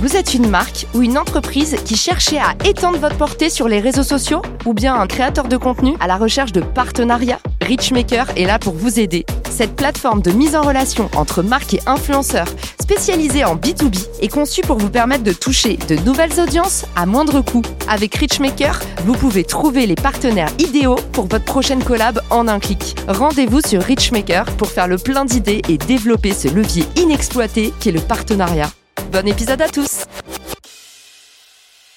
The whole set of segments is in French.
Vous êtes une marque ou une entreprise qui cherchez à étendre votre portée sur les réseaux sociaux ou bien un créateur de contenu à la recherche de partenariats? Richmaker est là pour vous aider. Cette plateforme de mise en relation entre marques et influenceurs spécialisée en B2B est conçue pour vous permettre de toucher de nouvelles audiences à moindre coût. Avec Richmaker, vous pouvez trouver les partenaires idéaux pour votre prochaine collab en un clic. Rendez-vous sur Richmaker pour faire le plein d'idées et développer ce levier inexploité qu'est le partenariat. Bon épisode à tous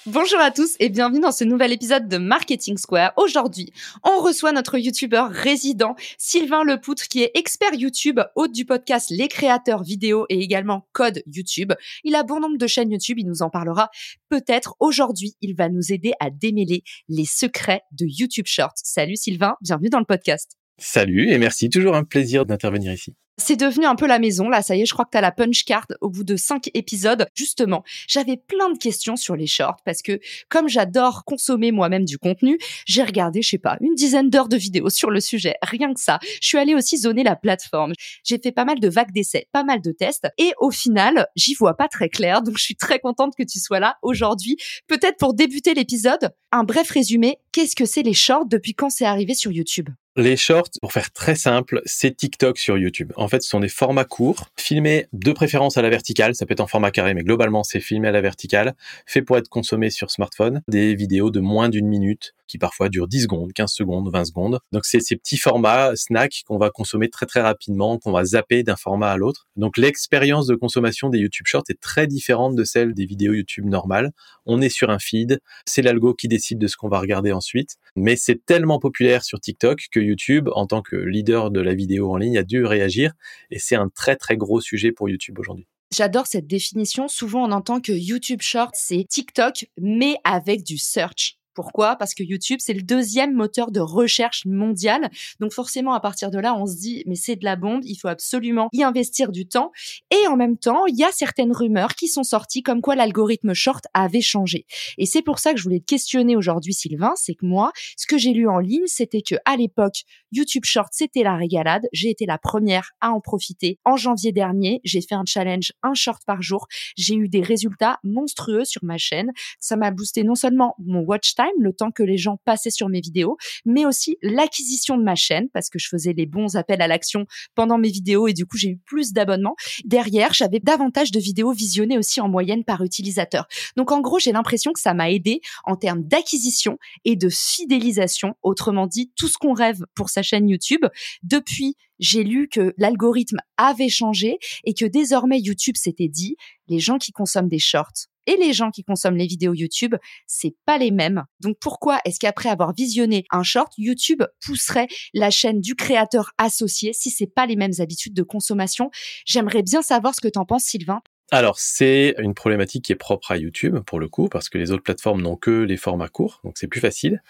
Bonjour à tous et bienvenue dans ce nouvel épisode de Marketing Square. Aujourd'hui, on reçoit notre youtubeur résident Sylvain Lepoutre qui est expert YouTube, hôte du podcast Les créateurs vidéo et également Code YouTube. Il a bon nombre de chaînes YouTube, il nous en parlera peut-être. Aujourd'hui, il va nous aider à démêler les secrets de YouTube Shorts. Salut Sylvain, bienvenue dans le podcast. Salut et merci, toujours un plaisir d'intervenir ici. C'est devenu un peu la maison, là, ça y est, je crois que tu as la punch card au bout de cinq épisodes. Justement, j'avais plein de questions sur les shorts parce que comme j'adore consommer moi-même du contenu, j'ai regardé, je sais pas, une dizaine d'heures de vidéos sur le sujet, rien que ça. Je suis allée aussi zoner la plateforme. J'ai fait pas mal de vagues d'essais, pas mal de tests et au final, j'y vois pas très clair, donc je suis très contente que tu sois là aujourd'hui. Peut-être pour débuter l'épisode, un bref résumé, qu'est-ce que c'est les shorts depuis quand c'est arrivé sur YouTube? Les shorts, pour faire très simple, c'est TikTok sur YouTube. En fait, ce sont des formats courts, filmés de préférence à la verticale. Ça peut être en format carré, mais globalement, c'est filmé à la verticale, fait pour être consommé sur smartphone. Des vidéos de moins d'une minute, qui parfois durent 10 secondes, 15 secondes, 20 secondes. Donc, c'est ces petits formats snacks qu'on va consommer très très rapidement, qu'on va zapper d'un format à l'autre. Donc, l'expérience de consommation des YouTube Shorts est très différente de celle des vidéos YouTube normales. On est sur un feed, c'est l'algo qui décide de ce qu'on va regarder ensuite. Mais c'est tellement populaire sur TikTok que YouTube, en tant que leader de la vidéo en ligne, a dû réagir. Et c'est un très très gros sujet pour YouTube aujourd'hui. J'adore cette définition. Souvent, on entend que YouTube Short, c'est TikTok, mais avec du search. Pourquoi? Parce que YouTube, c'est le deuxième moteur de recherche mondial. Donc forcément, à partir de là, on se dit, mais c'est de la bombe, il faut absolument y investir du temps. Et en même temps, il y a certaines rumeurs qui sont sorties comme quoi l'algorithme short avait changé. Et c'est pour ça que je voulais te questionner aujourd'hui, Sylvain, c'est que moi, ce que j'ai lu en ligne, c'était que à l'époque, YouTube Short, c'était la régalade. J'ai été la première à en profiter. En janvier dernier, j'ai fait un challenge, un short par jour. J'ai eu des résultats monstrueux sur ma chaîne. Ça m'a boosté non seulement mon watch time, le temps que les gens passaient sur mes vidéos, mais aussi l'acquisition de ma chaîne parce que je faisais les bons appels à l'action pendant mes vidéos et du coup j'ai eu plus d'abonnements. Derrière, j'avais davantage de vidéos visionnées aussi en moyenne par utilisateur. Donc en gros, j'ai l'impression que ça m'a aidé en termes d'acquisition et de fidélisation. Autrement dit, tout ce qu'on rêve pour sa chaîne YouTube. Depuis, j'ai lu que l'algorithme avait changé et que désormais YouTube s'était dit, les gens qui consomment des shorts et les gens qui consomment les vidéos YouTube, c'est pas les mêmes. Donc pourquoi est-ce qu'après avoir visionné un short, YouTube pousserait la chaîne du créateur associé si c'est pas les mêmes habitudes de consommation? J'aimerais bien savoir ce que t'en penses Sylvain alors, c'est une problématique qui est propre à YouTube, pour le coup, parce que les autres plateformes n'ont que les formats courts, donc c'est plus facile.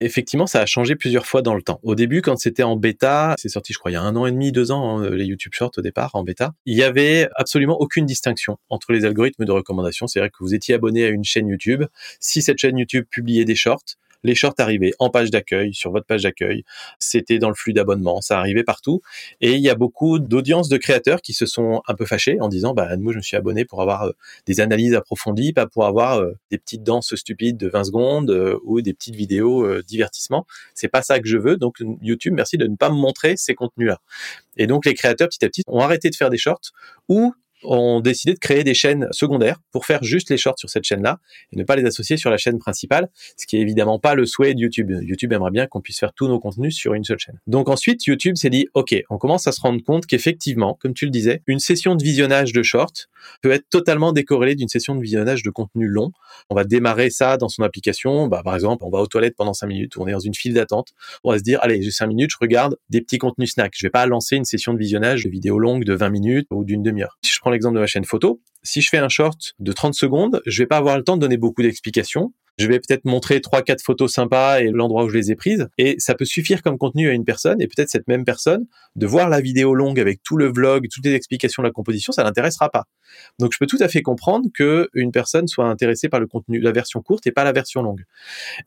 Effectivement, ça a changé plusieurs fois dans le temps. Au début, quand c'était en bêta, c'est sorti, je crois, il y a un an et demi, deux ans, hein, les YouTube Shorts au départ, en bêta, il y avait absolument aucune distinction entre les algorithmes de recommandation. C'est-à-dire que vous étiez abonné à une chaîne YouTube. Si cette chaîne YouTube publiait des shorts, les shorts arrivaient en page d'accueil, sur votre page d'accueil. C'était dans le flux d'abonnement, ça arrivait partout. Et il y a beaucoup d'audiences de créateurs qui se sont un peu fâchés en disant, bah, moi, je me suis abonné pour avoir euh, des analyses approfondies, pas pour avoir euh, des petites danses stupides de 20 secondes euh, ou des petites vidéos divertissement. C'est pas ça que je veux. Donc, YouTube, merci de ne pas me montrer ces contenus-là. Et donc, les créateurs, petit à petit, ont arrêté de faire des shorts ou ont décidé de créer des chaînes secondaires pour faire juste les shorts sur cette chaîne-là et ne pas les associer sur la chaîne principale, ce qui est évidemment pas le souhait de YouTube. YouTube aimerait bien qu'on puisse faire tous nos contenus sur une seule chaîne. Donc ensuite, YouTube s'est dit, OK, on commence à se rendre compte qu'effectivement, comme tu le disais, une session de visionnage de shorts peut être totalement décorrélée d'une session de visionnage de contenu long. On va démarrer ça dans son application. Bah, par exemple, on va aux toilettes pendant 5 minutes, on est dans une file d'attente. On va se dire, allez, j'ai 5 minutes, je regarde des petits contenus snacks. Je vais pas lancer une session de visionnage de vidéos longues de 20 minutes ou d'une demi-heure. L'exemple de ma chaîne photo. Si je fais un short de 30 secondes, je vais pas avoir le temps de donner beaucoup d'explications. Je vais peut-être montrer trois, quatre photos sympas et l'endroit où je les ai prises. Et ça peut suffire comme contenu à une personne. Et peut-être cette même personne, de voir la vidéo longue avec tout le vlog, toutes les explications de la composition, ça l'intéressera pas. Donc je peux tout à fait comprendre que une personne soit intéressée par le contenu, la version courte et pas la version longue.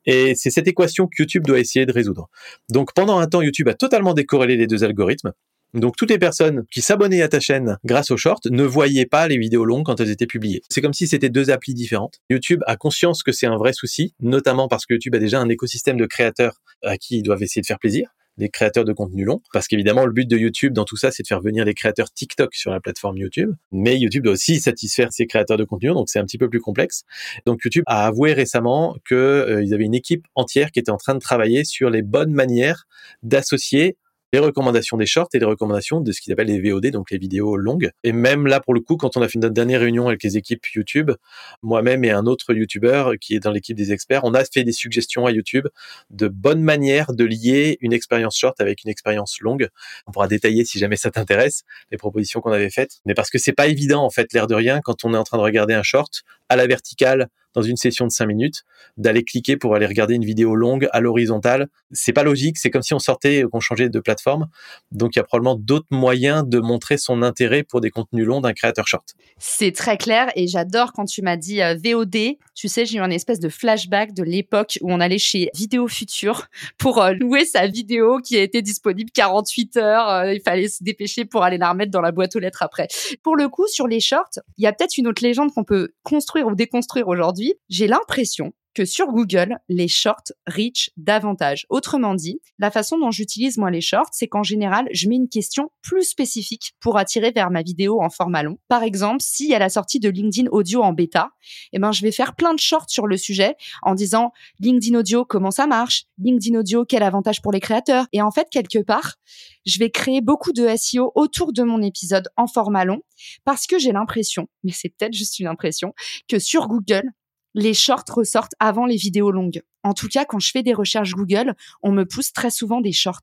Et c'est cette équation que YouTube doit essayer de résoudre. Donc pendant un temps, YouTube a totalement décorrélé les deux algorithmes. Donc toutes les personnes qui s'abonnaient à ta chaîne grâce aux shorts ne voyaient pas les vidéos longues quand elles étaient publiées. C'est comme si c'était deux applis différentes. YouTube a conscience que c'est un vrai souci, notamment parce que YouTube a déjà un écosystème de créateurs à qui ils doivent essayer de faire plaisir des créateurs de contenu long, parce qu'évidemment le but de YouTube dans tout ça, c'est de faire venir les créateurs TikTok sur la plateforme YouTube, mais YouTube doit aussi satisfaire ses créateurs de contenu donc c'est un petit peu plus complexe. Donc YouTube a avoué récemment qu'ils euh, avaient une équipe entière qui était en train de travailler sur les bonnes manières d'associer les recommandations des shorts et les recommandations de ce qu'ils appellent les VOD, donc les vidéos longues. Et même là, pour le coup, quand on a fait notre dernière réunion avec les équipes YouTube, moi-même et un autre YouTuber qui est dans l'équipe des experts, on a fait des suggestions à YouTube de bonnes manières de lier une expérience short avec une expérience longue. On pourra détailler si jamais ça t'intéresse les propositions qu'on avait faites, mais parce que c'est pas évident en fait, l'air de rien, quand on est en train de regarder un short à la verticale dans une session de 5 minutes, d'aller cliquer pour aller regarder une vidéo longue à l'horizontale. C'est pas logique, c'est comme si on sortait, qu'on changeait de plateforme. Donc il y a probablement d'autres moyens de montrer son intérêt pour des contenus longs d'un créateur short. C'est très clair et j'adore quand tu m'as dit euh, VOD. Tu sais, j'ai eu un espèce de flashback de l'époque où on allait chez Vidéo Future pour euh, louer sa vidéo qui été disponible 48 heures. Euh, il fallait se dépêcher pour aller la remettre dans la boîte aux lettres après. Pour le coup, sur les shorts, il y a peut-être une autre légende qu'on peut construire ou déconstruire aujourd'hui j'ai l'impression que sur Google, les shorts reach davantage. Autrement dit, la façon dont j'utilise moi les shorts, c'est qu'en général, je mets une question plus spécifique pour attirer vers ma vidéo en format long. Par exemple, si à la sortie de LinkedIn Audio en bêta, eh ben, je vais faire plein de shorts sur le sujet en disant LinkedIn Audio, comment ça marche? LinkedIn Audio, quel avantage pour les créateurs? Et en fait, quelque part, je vais créer beaucoup de SEO autour de mon épisode en format long parce que j'ai l'impression, mais c'est peut-être juste une impression, que sur Google, les shorts ressortent avant les vidéos longues. En tout cas, quand je fais des recherches Google, on me pousse très souvent des shorts.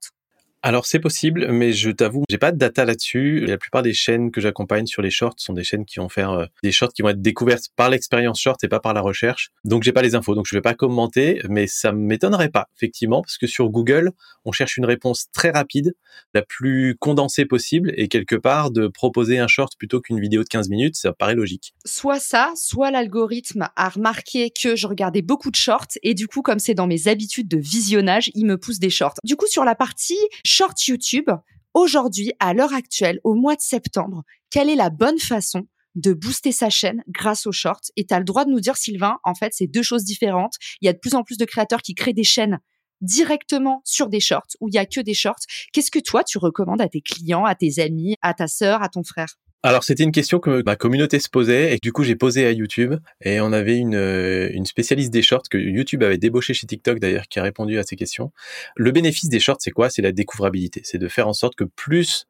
Alors c'est possible, mais je t'avoue, j'ai pas de data là-dessus. La plupart des chaînes que j'accompagne sur les shorts sont des chaînes qui vont faire euh, des shorts qui vont être découvertes par l'expérience short et pas par la recherche. Donc j'ai pas les infos, donc je vais pas commenter, mais ça m'étonnerait pas effectivement parce que sur Google, on cherche une réponse très rapide, la plus condensée possible et quelque part de proposer un short plutôt qu'une vidéo de 15 minutes, ça paraît logique. Soit ça, soit l'algorithme a remarqué que je regardais beaucoup de shorts et du coup comme c'est dans mes habitudes de visionnage, il me pousse des shorts. Du coup sur la partie Short YouTube, aujourd'hui, à l'heure actuelle, au mois de septembre, quelle est la bonne façon de booster sa chaîne grâce aux shorts? Et tu as le droit de nous dire, Sylvain, en fait, c'est deux choses différentes. Il y a de plus en plus de créateurs qui créent des chaînes directement sur des shorts où il y a que des shorts. Qu'est-ce que toi, tu recommandes à tes clients, à tes amis, à ta sœur, à ton frère? Alors c'était une question que ma communauté se posait et du coup j'ai posé à YouTube et on avait une, euh, une spécialiste des shorts que YouTube avait débauché chez TikTok d'ailleurs qui a répondu à ces questions. Le bénéfice des shorts c'est quoi? C'est la découvrabilité, c'est de faire en sorte que plus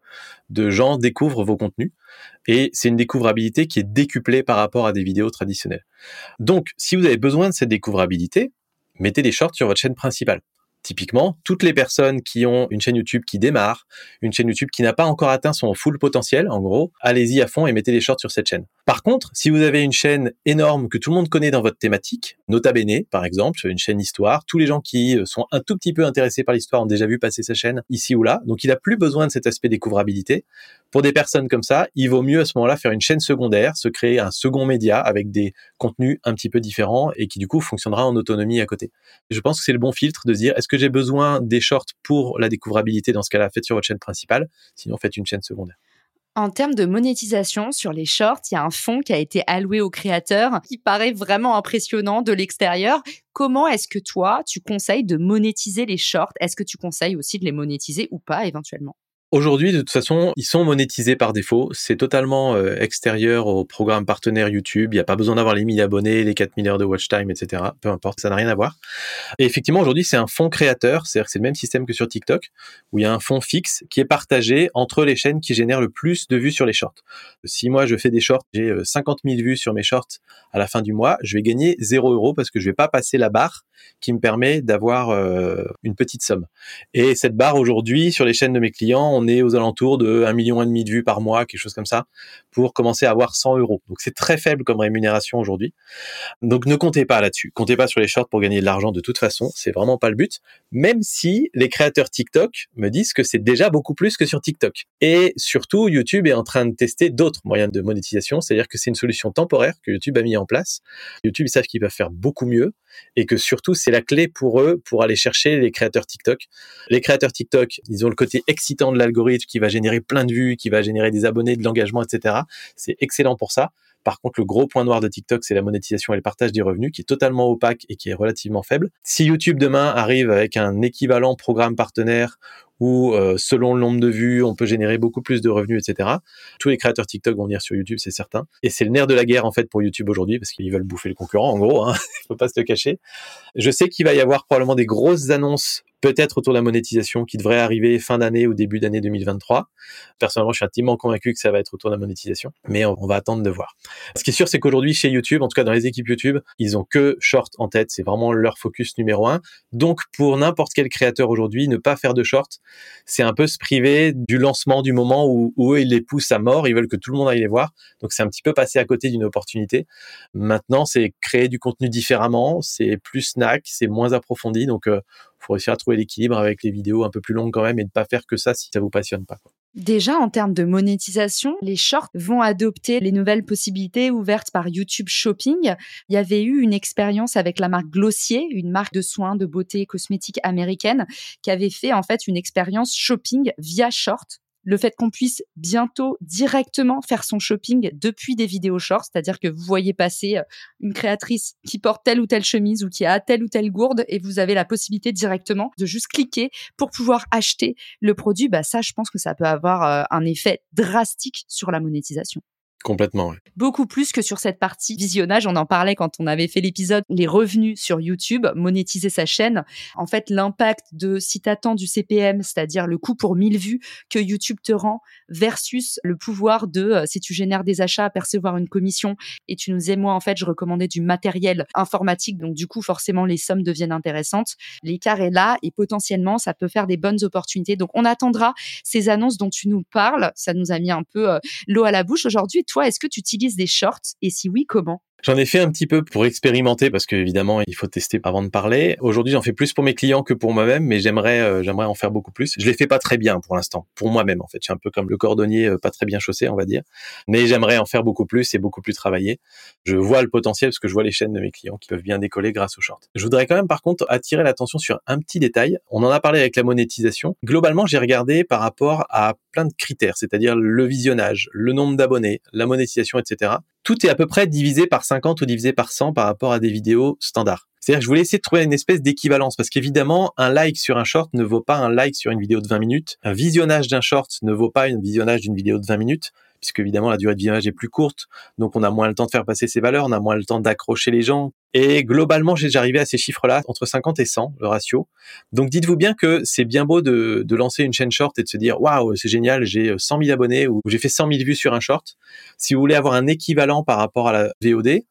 de gens découvrent vos contenus et c'est une découvrabilité qui est décuplée par rapport à des vidéos traditionnelles. Donc si vous avez besoin de cette découvrabilité, mettez des shorts sur votre chaîne principale. Typiquement, toutes les personnes qui ont une chaîne YouTube qui démarre, une chaîne YouTube qui n'a pas encore atteint son full potentiel, en gros, allez-y à fond et mettez les shorts sur cette chaîne. Par contre, si vous avez une chaîne énorme que tout le monde connaît dans votre thématique, Nota Bene, par exemple, une chaîne histoire, tous les gens qui sont un tout petit peu intéressés par l'histoire ont déjà vu passer sa chaîne ici ou là, donc il n'a plus besoin de cet aspect découvrabilité. Pour des personnes comme ça, il vaut mieux à ce moment-là faire une chaîne secondaire, se créer un second média avec des contenus un petit peu différents et qui du coup fonctionnera en autonomie à côté. Je pense que c'est le bon filtre de dire est-ce que j'ai besoin des shorts pour la découvrabilité dans ce cas-là, faites sur votre chaîne principale, sinon faites une chaîne secondaire. En termes de monétisation sur les shorts, il y a un fonds qui a été alloué aux créateurs qui paraît vraiment impressionnant de l'extérieur. Comment est-ce que toi, tu conseilles de monétiser les shorts? Est-ce que tu conseilles aussi de les monétiser ou pas éventuellement? Aujourd'hui, de toute façon, ils sont monétisés par défaut. C'est totalement euh, extérieur au programme partenaire YouTube. Il n'y a pas besoin d'avoir les 1000 abonnés, les 4000 heures de watch time, etc. Peu importe, ça n'a rien à voir. Et effectivement, aujourd'hui, c'est un fonds créateur. C'est-à-dire que c'est le même système que sur TikTok, où il y a un fonds fixe qui est partagé entre les chaînes qui génèrent le plus de vues sur les shorts. Si moi, je fais des shorts, j'ai 50 euh, 000 vues sur mes shorts à la fin du mois, je vais gagner 0 euros parce que je vais pas passer la barre qui me permet d'avoir euh, une petite somme. Et cette barre, aujourd'hui, sur les chaînes de mes clients, on est aux alentours de 1 million de vues par mois, quelque chose comme ça, pour commencer à avoir 100 euros. Donc c'est très faible comme rémunération aujourd'hui. Donc ne comptez pas là-dessus. Comptez pas sur les shorts pour gagner de l'argent de toute façon. C'est vraiment pas le but. Même si les créateurs TikTok me disent que c'est déjà beaucoup plus que sur TikTok. Et surtout, YouTube est en train de tester d'autres moyens de monétisation. C'est-à-dire que c'est une solution temporaire que YouTube a mis en place. YouTube, ils savent qu'ils peuvent faire beaucoup mieux et que surtout, c'est la clé pour eux pour aller chercher les créateurs TikTok. Les créateurs TikTok, ils ont le côté excitant de l'algorithme qui va générer plein de vues, qui va générer des abonnés, de l'engagement, etc. C'est excellent pour ça. Par contre, le gros point noir de TikTok, c'est la monétisation et le partage des revenus qui est totalement opaque et qui est relativement faible. Si YouTube demain arrive avec un équivalent programme partenaire où euh, selon le nombre de vues, on peut générer beaucoup plus de revenus, etc. Tous les créateurs TikTok vont venir sur YouTube, c'est certain. Et c'est le nerf de la guerre en fait pour YouTube aujourd'hui parce qu'ils veulent bouffer le concurrent, en gros. Hein, il faut pas se le cacher. Je sais qu'il va y avoir probablement des grosses annonces peut-être autour de la monétisation qui devrait arriver fin d'année ou début d'année 2023. Personnellement, je suis intimement convaincu que ça va être autour de la monétisation, mais on, va attendre de voir. Ce qui est sûr, c'est qu'aujourd'hui, chez YouTube, en tout cas dans les équipes YouTube, ils ont que short en tête. C'est vraiment leur focus numéro un. Donc, pour n'importe quel créateur aujourd'hui, ne pas faire de short, c'est un peu se priver du lancement du moment où, eux, ils les poussent à mort, ils veulent que tout le monde aille les voir. Donc c'est un petit peu passer à côté d'une opportunité. Maintenant, c'est créer du contenu différemment, c'est plus snack, c'est moins approfondi. Donc euh, faut réussir à trouver l'équilibre avec les vidéos un peu plus longues quand même et ne pas faire que ça si ça vous passionne pas. Déjà, en termes de monétisation, les shorts vont adopter les nouvelles possibilités ouvertes par YouTube Shopping. Il y avait eu une expérience avec la marque Glossier, une marque de soins de beauté cosmétique américaine, qui avait fait en fait une expérience shopping via short le fait qu'on puisse bientôt directement faire son shopping depuis des vidéos shorts, c'est-à-dire que vous voyez passer euh, une créatrice qui porte telle ou telle chemise ou qui a telle ou telle gourde et vous avez la possibilité directement de juste cliquer pour pouvoir acheter le produit, bah ça je pense que ça peut avoir euh, un effet drastique sur la monétisation. Complètement. Beaucoup plus que sur cette partie visionnage. On en parlait quand on avait fait l'épisode les revenus sur YouTube, monétiser sa chaîne. En fait, l'impact de si t'attends du CPM, c'est-à-dire le coût pour 1000 vues que YouTube te rend versus le pouvoir de euh, si tu génères des achats, percevoir une commission. Et tu nous et moi, en fait, je recommandais du matériel informatique. Donc, du coup, forcément, les sommes deviennent intéressantes. L'écart est là et potentiellement, ça peut faire des bonnes opportunités. Donc, on attendra ces annonces dont tu nous parles. Ça nous a mis un peu euh, l'eau à la bouche aujourd'hui toi, est-ce que tu utilises des shorts Et si oui, comment? J'en ai fait un petit peu pour expérimenter parce que évidemment il faut tester avant de parler. Aujourd'hui j'en fais plus pour mes clients que pour moi-même, mais j'aimerais euh, j'aimerais en faire beaucoup plus. Je les fais pas très bien pour l'instant, pour moi-même en fait. Je suis un peu comme le cordonnier euh, pas très bien chaussé on va dire, mais j'aimerais en faire beaucoup plus et beaucoup plus travailler. Je vois le potentiel parce que je vois les chaînes de mes clients qui peuvent bien décoller grâce aux shorts. Je voudrais quand même par contre attirer l'attention sur un petit détail. On en a parlé avec la monétisation. Globalement j'ai regardé par rapport à plein de critères, c'est-à-dire le visionnage, le nombre d'abonnés, la monétisation, etc tout est à peu près divisé par 50 ou divisé par 100 par rapport à des vidéos standards. C'est-à-dire que je voulais essayer de trouver une espèce d'équivalence parce qu'évidemment, un like sur un short ne vaut pas un like sur une vidéo de 20 minutes. Un visionnage d'un short ne vaut pas un visionnage d'une vidéo de 20 minutes puisque évidemment la durée de visionnage est plus courte, donc on a moins le temps de faire passer ses valeurs, on a moins le temps d'accrocher les gens. Et globalement, j'ai déjà arrivé à ces chiffres-là, entre 50 et 100, le ratio. Donc dites-vous bien que c'est bien beau de, de, lancer une chaîne short et de se dire, waouh, c'est génial, j'ai 100 000 abonnés ou j'ai fait 100 000 vues sur un short. Si vous voulez avoir un équivalent par rapport à la VOD,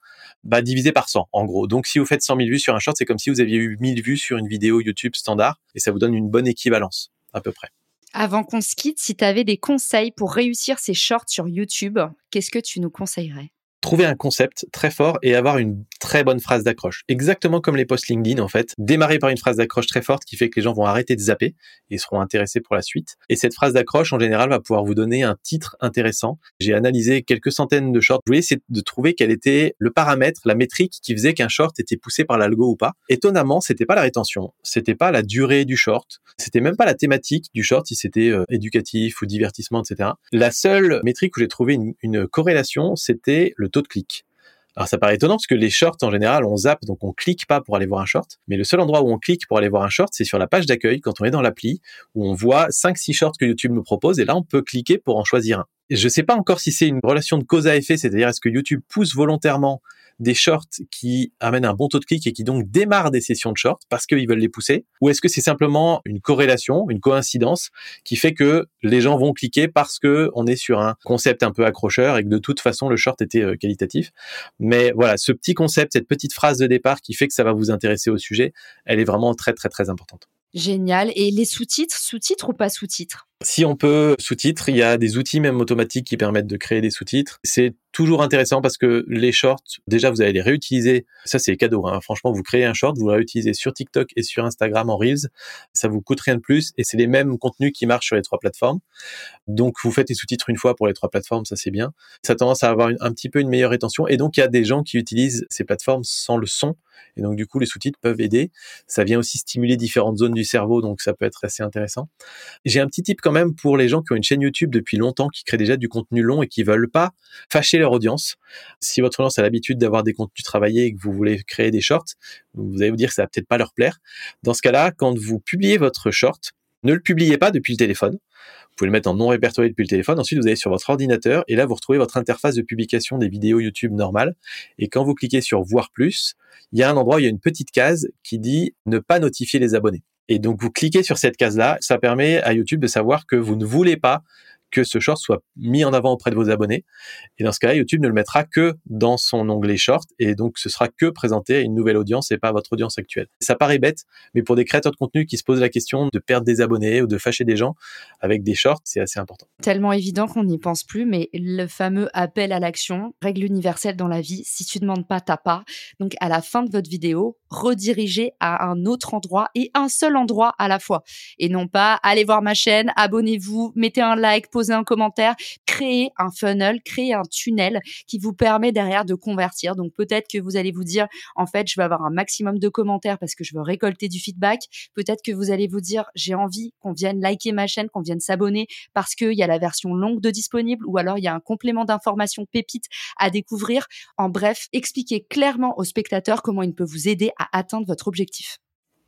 bah, divisé par 100, en gros. Donc, si vous faites 100 000 vues sur un short, c'est comme si vous aviez eu 1000 vues sur une vidéo YouTube standard et ça vous donne une bonne équivalence, à peu près. Avant qu'on se quitte, si tu avais des conseils pour réussir ces shorts sur YouTube, qu'est-ce que tu nous conseillerais? Trouver un concept très fort et avoir une très bonne phrase d'accroche. Exactement comme les posts LinkedIn, en fait. Démarrer par une phrase d'accroche très forte qui fait que les gens vont arrêter de zapper et seront intéressés pour la suite. Et cette phrase d'accroche, en général, va pouvoir vous donner un titre intéressant. J'ai analysé quelques centaines de shorts. Je voulais essayer de trouver quel était le paramètre, la métrique qui faisait qu'un short était poussé par l'algo ou pas. Étonnamment, c'était pas la rétention, c'était pas la durée du short, c'était même pas la thématique du short, si c'était euh, éducatif ou divertissement, etc. La seule métrique où j'ai trouvé une, une corrélation, c'était le taux de clic. Alors ça paraît étonnant parce que les shorts en général on zappe donc on clique pas pour aller voir un short, mais le seul endroit où on clique pour aller voir un short c'est sur la page d'accueil quand on est dans l'appli où on voit 5 6 shorts que YouTube nous propose et là on peut cliquer pour en choisir un. Je sais pas encore si c'est une relation de cause à effet, c'est-à-dire est-ce que YouTube pousse volontairement des shorts qui amènent un bon taux de clic et qui donc démarrent des sessions de shorts parce qu'ils veulent les pousser? Ou est-ce que c'est simplement une corrélation, une coïncidence qui fait que les gens vont cliquer parce que on est sur un concept un peu accrocheur et que de toute façon le short était euh, qualitatif? Mais voilà, ce petit concept, cette petite phrase de départ qui fait que ça va vous intéresser au sujet, elle est vraiment très très très importante. Génial. Et les sous-titres, sous-titres ou pas sous-titres? Si on peut sous-titres, il y a des outils même automatiques qui permettent de créer des sous-titres. C'est toujours intéressant parce que les shorts, déjà, vous allez les réutiliser. Ça, c'est cadeau. Hein. Franchement, vous créez un short, vous le réutilisez sur TikTok et sur Instagram en Reels. Ça vous coûte rien de plus et c'est les mêmes contenus qui marchent sur les trois plateformes. Donc, vous faites les sous-titres une fois pour les trois plateformes, ça c'est bien. Ça a tendance à avoir un petit peu une meilleure rétention et donc il y a des gens qui utilisent ces plateformes sans le son et donc, du coup, les sous-titres peuvent aider. Ça vient aussi stimuler différentes zones du cerveau, donc ça peut être assez intéressant. J'ai un petit tip quand même pour les gens qui ont une chaîne YouTube depuis longtemps, qui créent déjà du contenu long et qui veulent pas fâcher leur audience. Si votre audience a l'habitude d'avoir des contenus travaillés et que vous voulez créer des shorts, vous allez vous dire que ça va peut-être pas leur plaire. Dans ce cas-là, quand vous publiez votre short, ne le publiez pas depuis le téléphone. Vous pouvez le mettre en non répertorié depuis le téléphone. Ensuite, vous allez sur votre ordinateur et là, vous retrouvez votre interface de publication des vidéos YouTube normales. Et quand vous cliquez sur voir plus, il y a un endroit il y a une petite case qui dit ne pas notifier les abonnés. Et donc, vous cliquez sur cette case-là. Ça permet à YouTube de savoir que vous ne voulez pas que ce short soit mis en avant auprès de vos abonnés. Et dans ce cas-là, YouTube ne le mettra que dans son onglet short et donc ce sera que présenté à une nouvelle audience et pas à votre audience actuelle. Ça paraît bête, mais pour des créateurs de contenu qui se posent la question de perdre des abonnés ou de fâcher des gens avec des shorts, c'est assez important. Tellement évident qu'on n'y pense plus, mais le fameux appel à l'action, règle universelle dans la vie, si tu demandes pas, t'as pas. Donc à la fin de votre vidéo, redirigez à un autre endroit et un seul endroit à la fois. Et non pas allez voir ma chaîne, abonnez-vous, mettez un like, poser un commentaire, créer un funnel, créer un tunnel qui vous permet derrière de convertir. Donc peut-être que vous allez vous dire, en fait, je vais avoir un maximum de commentaires parce que je veux récolter du feedback. Peut-être que vous allez vous dire, j'ai envie qu'on vienne liker ma chaîne, qu'on vienne s'abonner parce qu'il y a la version longue de disponible ou alors il y a un complément d'information pépite à découvrir. En bref, expliquez clairement aux spectateurs comment il peut vous aider à atteindre votre objectif.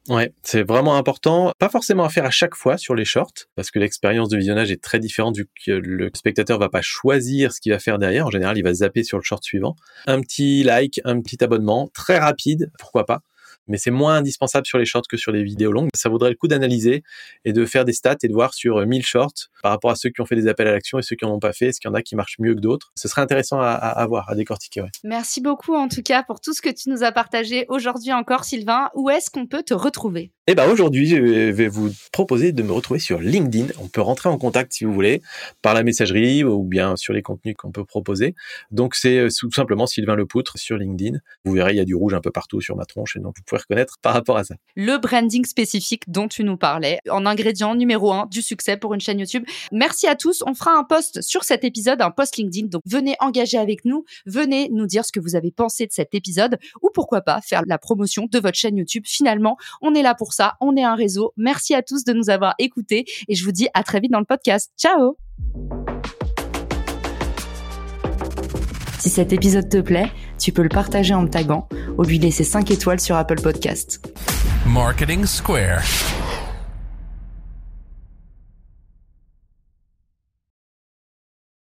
Ouais, c'est vraiment important. Pas forcément à faire à chaque fois sur les shorts, parce que l'expérience de visionnage est très différente vu que le spectateur va pas choisir ce qu'il va faire derrière. En général, il va zapper sur le short suivant. Un petit like, un petit abonnement, très rapide, pourquoi pas mais c'est moins indispensable sur les shorts que sur les vidéos longues. Ça vaudrait le coup d'analyser et de faire des stats et de voir sur 1000 shorts par rapport à ceux qui ont fait des appels à l'action et ceux qui n'en ont pas fait, est-ce qu'il y en a qui marchent mieux que d'autres? Ce serait intéressant à, à, voir, à décortiquer. Merci beaucoup en tout cas pour tout ce que tu nous as partagé aujourd'hui encore, Sylvain. Où est-ce qu'on peut te retrouver? Eh ben aujourd'hui, je vais vous proposer de me retrouver sur LinkedIn. On peut rentrer en contact si vous voulez par la messagerie ou bien sur les contenus qu'on peut proposer. Donc c'est euh, tout simplement Sylvain Lepoutre sur LinkedIn. Vous verrez, il y a du rouge un peu partout sur ma tronche et donc vous pouvez reconnaître par rapport à ça. Le branding spécifique dont tu nous parlais, en ingrédient numéro un du succès pour une chaîne YouTube. Merci à tous. On fera un post sur cet épisode, un post LinkedIn. Donc venez engager avec nous, venez nous dire ce que vous avez pensé de cet épisode ou pourquoi pas faire la promotion de votre chaîne YouTube. Finalement, on est là pour ça, on est un réseau. Merci à tous de nous avoir écoutés et je vous dis à très vite dans le podcast. Ciao Si cet épisode te plaît, tu peux le partager en me taguant ou lui laisser 5 étoiles sur Apple Podcast. Marketing Square.